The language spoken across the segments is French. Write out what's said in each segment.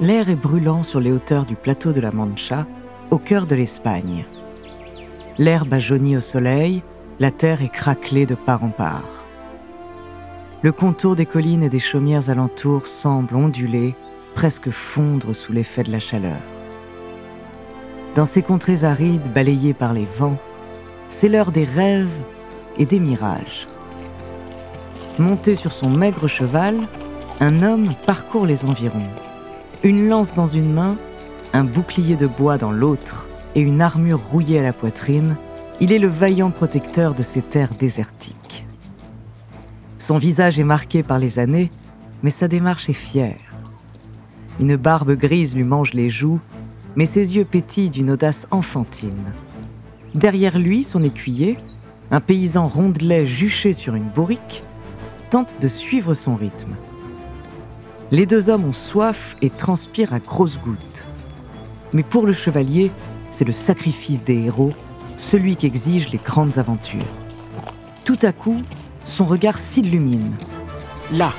L'air est brûlant sur les hauteurs du plateau de la Mancha, au cœur de l'Espagne. L'herbe a jauni au soleil, la terre est craquelée de part en part. Le contour des collines et des chaumières alentours semble onduler, presque fondre sous l'effet de la chaleur. Dans ces contrées arides balayées par les vents, c'est l'heure des rêves et des mirages. Monté sur son maigre cheval, un homme parcourt les environs. Une lance dans une main, un bouclier de bois dans l'autre et une armure rouillée à la poitrine, il est le vaillant protecteur de ces terres désertiques. Son visage est marqué par les années, mais sa démarche est fière. Une barbe grise lui mange les joues, mais ses yeux pétillent d'une audace enfantine. Derrière lui, son écuyer, un paysan rondelet juché sur une bourrique, tente de suivre son rythme. Les deux hommes ont soif et transpirent à grosses gouttes. Mais pour le chevalier, c'est le sacrifice des héros, celui qu'exigent les grandes aventures. Tout à coup, son regard s'illumine. Là,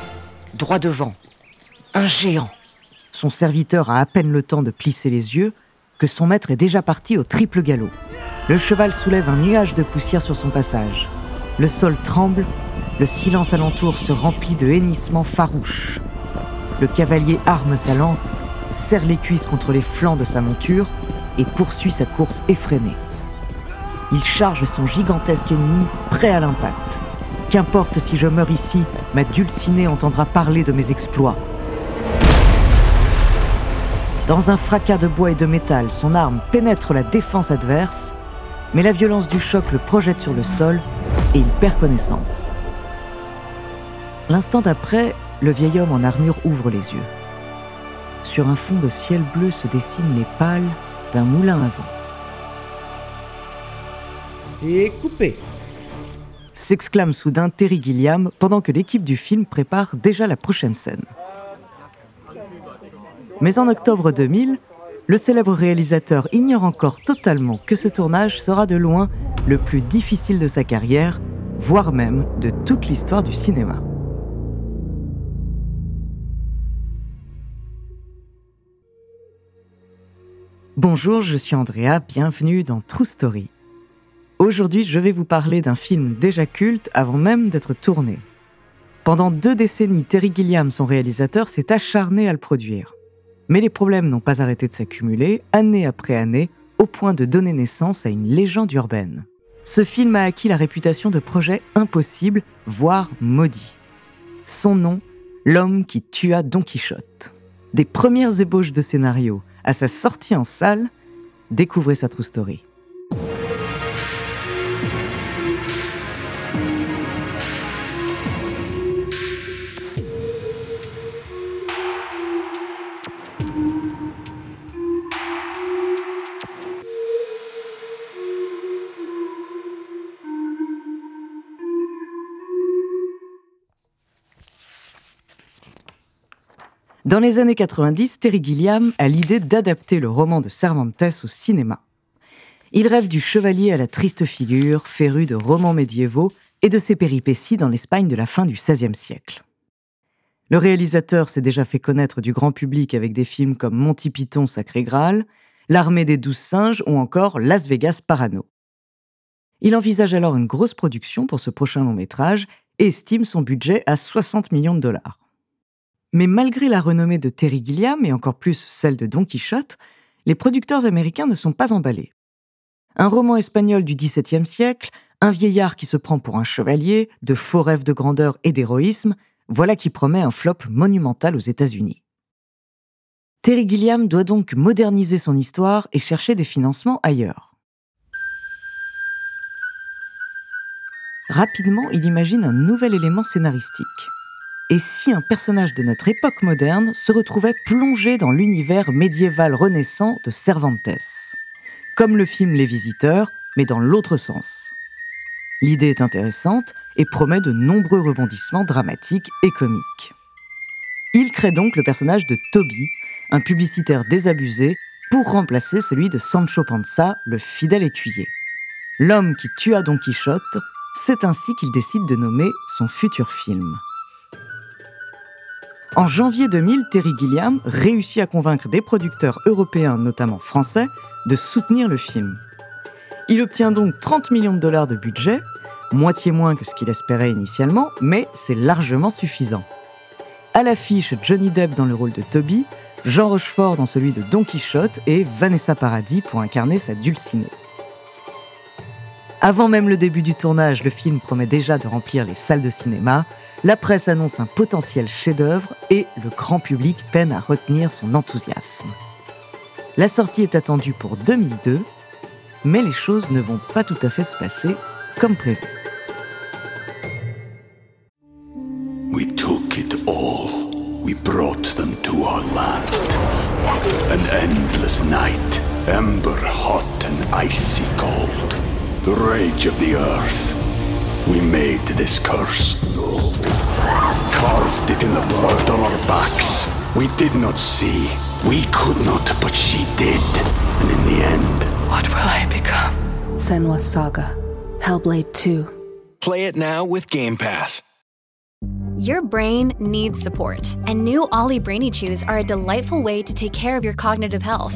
droit devant, un géant. Son serviteur a à peine le temps de plisser les yeux que son maître est déjà parti au triple galop. Le cheval soulève un nuage de poussière sur son passage. Le sol tremble, le silence alentour se remplit de hennissements farouches. Le cavalier arme sa lance, serre les cuisses contre les flancs de sa monture et poursuit sa course effrénée. Il charge son gigantesque ennemi prêt à l'impact. Qu'importe si je meurs ici, ma dulcinée entendra parler de mes exploits. Dans un fracas de bois et de métal, son arme pénètre la défense adverse, mais la violence du choc le projette sur le sol et il perd connaissance. L'instant d'après, le vieil homme en armure ouvre les yeux. Sur un fond de ciel bleu se dessinent les pales d'un moulin à vent. Et coupé. S'exclame soudain Terry Gilliam pendant que l'équipe du film prépare déjà la prochaine scène. Mais en octobre 2000, le célèbre réalisateur ignore encore totalement que ce tournage sera de loin le plus difficile de sa carrière, voire même de toute l'histoire du cinéma. Bonjour, je suis Andrea, bienvenue dans True Story. Aujourd'hui, je vais vous parler d'un film déjà culte avant même d'être tourné. Pendant deux décennies, Terry Gilliam, son réalisateur, s'est acharné à le produire. Mais les problèmes n'ont pas arrêté de s'accumuler, année après année, au point de donner naissance à une légende urbaine. Ce film a acquis la réputation de projet impossible, voire maudit. Son nom, L'homme qui tua Don Quichotte. Des premières ébauches de scénario à sa sortie en salle, découvrez sa true story. Dans les années 90, Terry Gilliam a l'idée d'adapter le roman de Cervantes au cinéma. Il rêve du chevalier à la triste figure, féru de romans médiévaux et de ses péripéties dans l'Espagne de la fin du XVIe siècle. Le réalisateur s'est déjà fait connaître du grand public avec des films comme Monty Python Sacré Graal, L'armée des douze singes ou encore Las Vegas Parano. Il envisage alors une grosse production pour ce prochain long métrage et estime son budget à 60 millions de dollars. Mais malgré la renommée de Terry Gilliam et encore plus celle de Don Quichotte, les producteurs américains ne sont pas emballés. Un roman espagnol du XVIIe siècle, un vieillard qui se prend pour un chevalier, de faux rêves de grandeur et d'héroïsme, voilà qui promet un flop monumental aux États-Unis. Terry Gilliam doit donc moderniser son histoire et chercher des financements ailleurs. Rapidement, il imagine un nouvel élément scénaristique. Et si un personnage de notre époque moderne se retrouvait plongé dans l'univers médiéval renaissant de Cervantes? Comme le film Les Visiteurs, mais dans l'autre sens. L'idée est intéressante et promet de nombreux rebondissements dramatiques et comiques. Il crée donc le personnage de Toby, un publicitaire désabusé, pour remplacer celui de Sancho Panza, le fidèle écuyer. L'homme qui tua Don Quichotte, c'est ainsi qu'il décide de nommer son futur film. En janvier 2000, Terry Gilliam réussit à convaincre des producteurs européens, notamment français, de soutenir le film. Il obtient donc 30 millions de dollars de budget, moitié moins que ce qu'il espérait initialement, mais c'est largement suffisant. À l'affiche, Johnny Depp dans le rôle de Toby, Jean Rochefort dans celui de Don Quichotte et Vanessa Paradis pour incarner sa Dulcinée. Avant même le début du tournage, le film promet déjà de remplir les salles de cinéma, la presse annonce un potentiel chef-d'œuvre et le grand public peine à retenir son enthousiasme. La sortie est attendue pour 2002, mais les choses ne vont pas tout à fait se passer comme prévu. We took it all. We brought them to our land. An endless night, ember hot and icy cold. The rage of the earth. We made this curse. Carved it in the blood on our backs. We did not see. We could not, but she did. And in the end, What will I become? Senwa Saga. Hellblade 2. Play it now with Game Pass. Your brain needs support, and new Ollie Brainy Chews are a delightful way to take care of your cognitive health.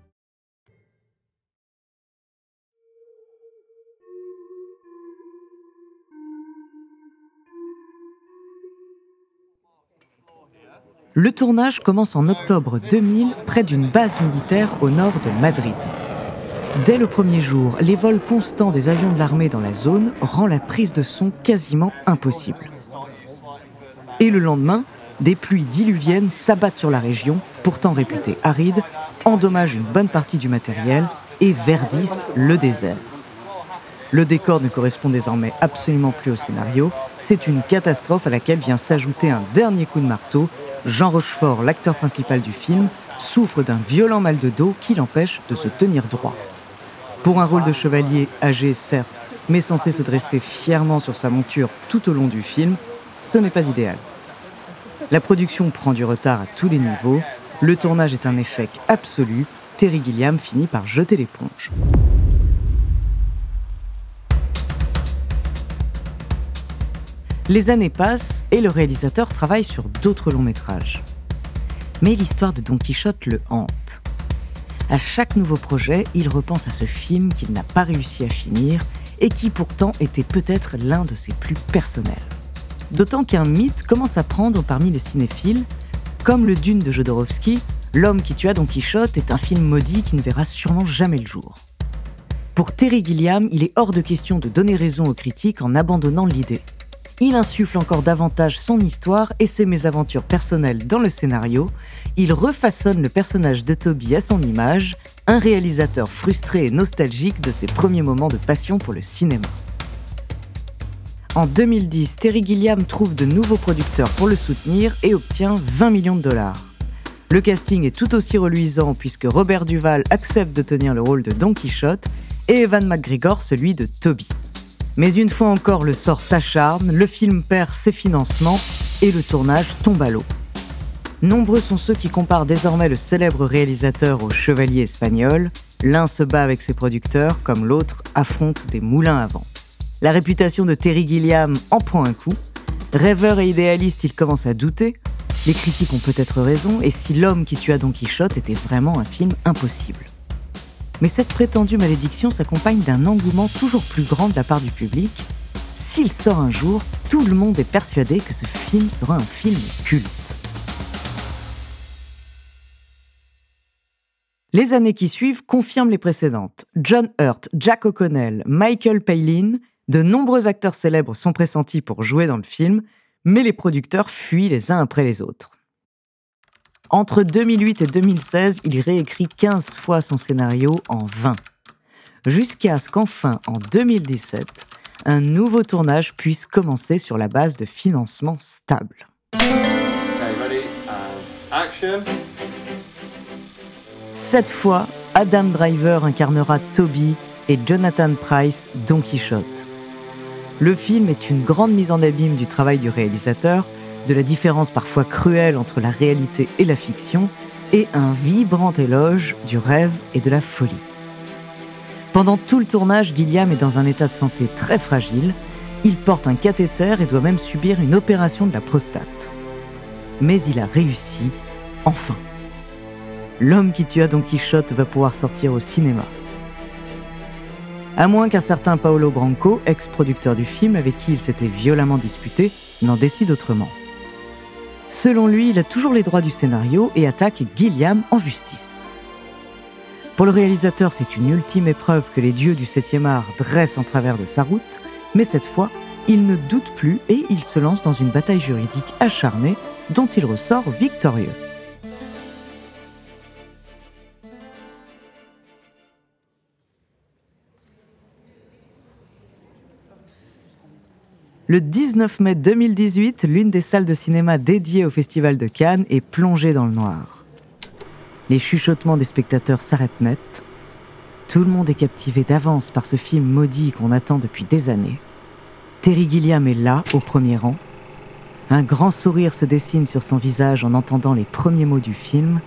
Le tournage commence en octobre 2000 près d'une base militaire au nord de Madrid. Dès le premier jour, les vols constants des avions de l'armée dans la zone rend la prise de son quasiment impossible. Et le lendemain, des pluies diluviennes s'abattent sur la région, pourtant réputée aride, endommagent une bonne partie du matériel et verdissent le désert. Le décor ne correspond désormais absolument plus au scénario, c'est une catastrophe à laquelle vient s'ajouter un dernier coup de marteau. Jean Rochefort, l'acteur principal du film, souffre d'un violent mal de dos qui l'empêche de se tenir droit. Pour un rôle de chevalier âgé, certes, mais censé se dresser fièrement sur sa monture tout au long du film, ce n'est pas idéal. La production prend du retard à tous les niveaux, le tournage est un échec absolu, Terry Gilliam finit par jeter l'éponge. Les années passent et le réalisateur travaille sur d'autres longs métrages. Mais l'histoire de Don Quichotte le hante. À chaque nouveau projet, il repense à ce film qu'il n'a pas réussi à finir et qui pourtant était peut-être l'un de ses plus personnels. D'autant qu'un mythe commence à prendre parmi les cinéphiles, comme le Dune de Jodorowsky, L'homme qui tua Don Quichotte est un film maudit qui ne verra sûrement jamais le jour. Pour Terry Gilliam, il est hors de question de donner raison aux critiques en abandonnant l'idée. Il insuffle encore davantage son histoire et ses mésaventures personnelles dans le scénario. Il refaçonne le personnage de Toby à son image, un réalisateur frustré et nostalgique de ses premiers moments de passion pour le cinéma. En 2010, Terry Gilliam trouve de nouveaux producteurs pour le soutenir et obtient 20 millions de dollars. Le casting est tout aussi reluisant puisque Robert Duval accepte de tenir le rôle de Don Quichotte et Evan McGregor celui de Toby. Mais une fois encore, le sort s'acharne, le film perd ses financements et le tournage tombe à l'eau. Nombreux sont ceux qui comparent désormais le célèbre réalisateur au chevalier espagnol. L'un se bat avec ses producteurs, comme l'autre affronte des moulins à vent. La réputation de Terry Gilliam en prend un coup. Rêveur et idéaliste, il commence à douter. Les critiques ont peut-être raison, et si L'homme qui tua Don Quichotte était vraiment un film impossible? Mais cette prétendue malédiction s'accompagne d'un engouement toujours plus grand de la part du public. S'il sort un jour, tout le monde est persuadé que ce film sera un film culte. Les années qui suivent confirment les précédentes. John Hurt, Jack O'Connell, Michael Palin, de nombreux acteurs célèbres sont pressentis pour jouer dans le film, mais les producteurs fuient les uns après les autres. Entre 2008 et 2016, il réécrit 15 fois son scénario en 20, jusqu'à ce qu'enfin, en 2017, un nouveau tournage puisse commencer sur la base de financement stable. Cette fois, Adam Driver incarnera Toby et Jonathan Price Don Quichotte. Le film est une grande mise en abîme du travail du réalisateur, de la différence parfois cruelle entre la réalité et la fiction, et un vibrant éloge du rêve et de la folie. Pendant tout le tournage, Gilliam est dans un état de santé très fragile. Il porte un cathéter et doit même subir une opération de la prostate. Mais il a réussi, enfin. L'homme qui tua Don Quichotte va pouvoir sortir au cinéma. À moins qu'un certain Paolo Branco, ex-producteur du film avec qui il s'était violemment disputé, n'en décide autrement. Selon lui, il a toujours les droits du scénario et attaque Gilliam en justice. Pour le réalisateur, c'est une ultime épreuve que les dieux du 7e art dressent en travers de sa route, mais cette fois, il ne doute plus et il se lance dans une bataille juridique acharnée dont il ressort victorieux. Le 19 mai 2018, l'une des salles de cinéma dédiées au Festival de Cannes est plongée dans le noir. Les chuchotements des spectateurs s'arrêtent net. Tout le monde est captivé d'avance par ce film maudit qu'on attend depuis des années. Terry Gilliam est là, au premier rang. Un grand sourire se dessine sur son visage en entendant les premiers mots du film,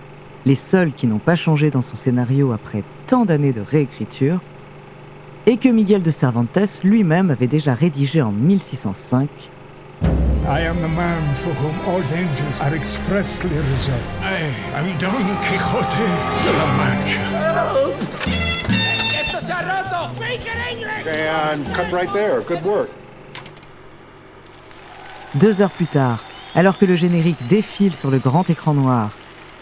les seuls qui n'ont pas changé dans son scénario après tant d'années de réécriture et que Miguel de Cervantes lui-même avait déjà rédigé en 1605. I am the man for whom all dangers are expressly reserved. I am Don Quixote de la Mancha. Esto se ha roto. Speak in English. And cut right there. Good work. Deux heures plus tard, alors que le générique défile sur le grand écran noir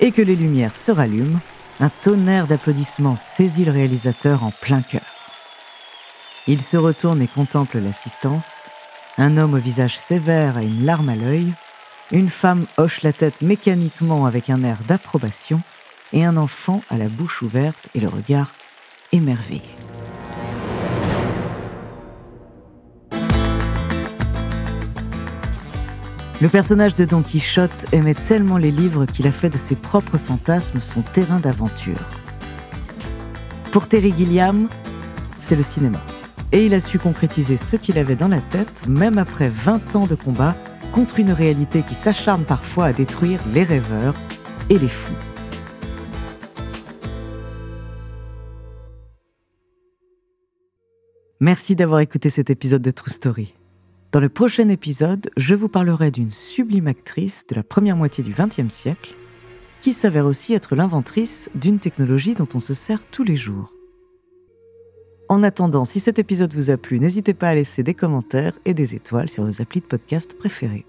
et que les lumières se rallument, un tonnerre d'applaudissements saisit le réalisateur en plein cœur. Il se retourne et contemple l'assistance. Un homme au visage sévère a une larme à l'œil. Une femme hoche la tête mécaniquement avec un air d'approbation. Et un enfant a la bouche ouverte et le regard émerveillé. Le personnage de Don Quichotte aimait tellement les livres qu'il a fait de ses propres fantasmes son terrain d'aventure. Pour Terry Gilliam, c'est le cinéma et il a su concrétiser ce qu'il avait dans la tête, même après 20 ans de combat contre une réalité qui s'acharne parfois à détruire les rêveurs et les fous. Merci d'avoir écouté cet épisode de True Story. Dans le prochain épisode, je vous parlerai d'une sublime actrice de la première moitié du XXe siècle, qui s'avère aussi être l'inventrice d'une technologie dont on se sert tous les jours. En attendant, si cet épisode vous a plu, n'hésitez pas à laisser des commentaires et des étoiles sur vos applis de podcast préférés.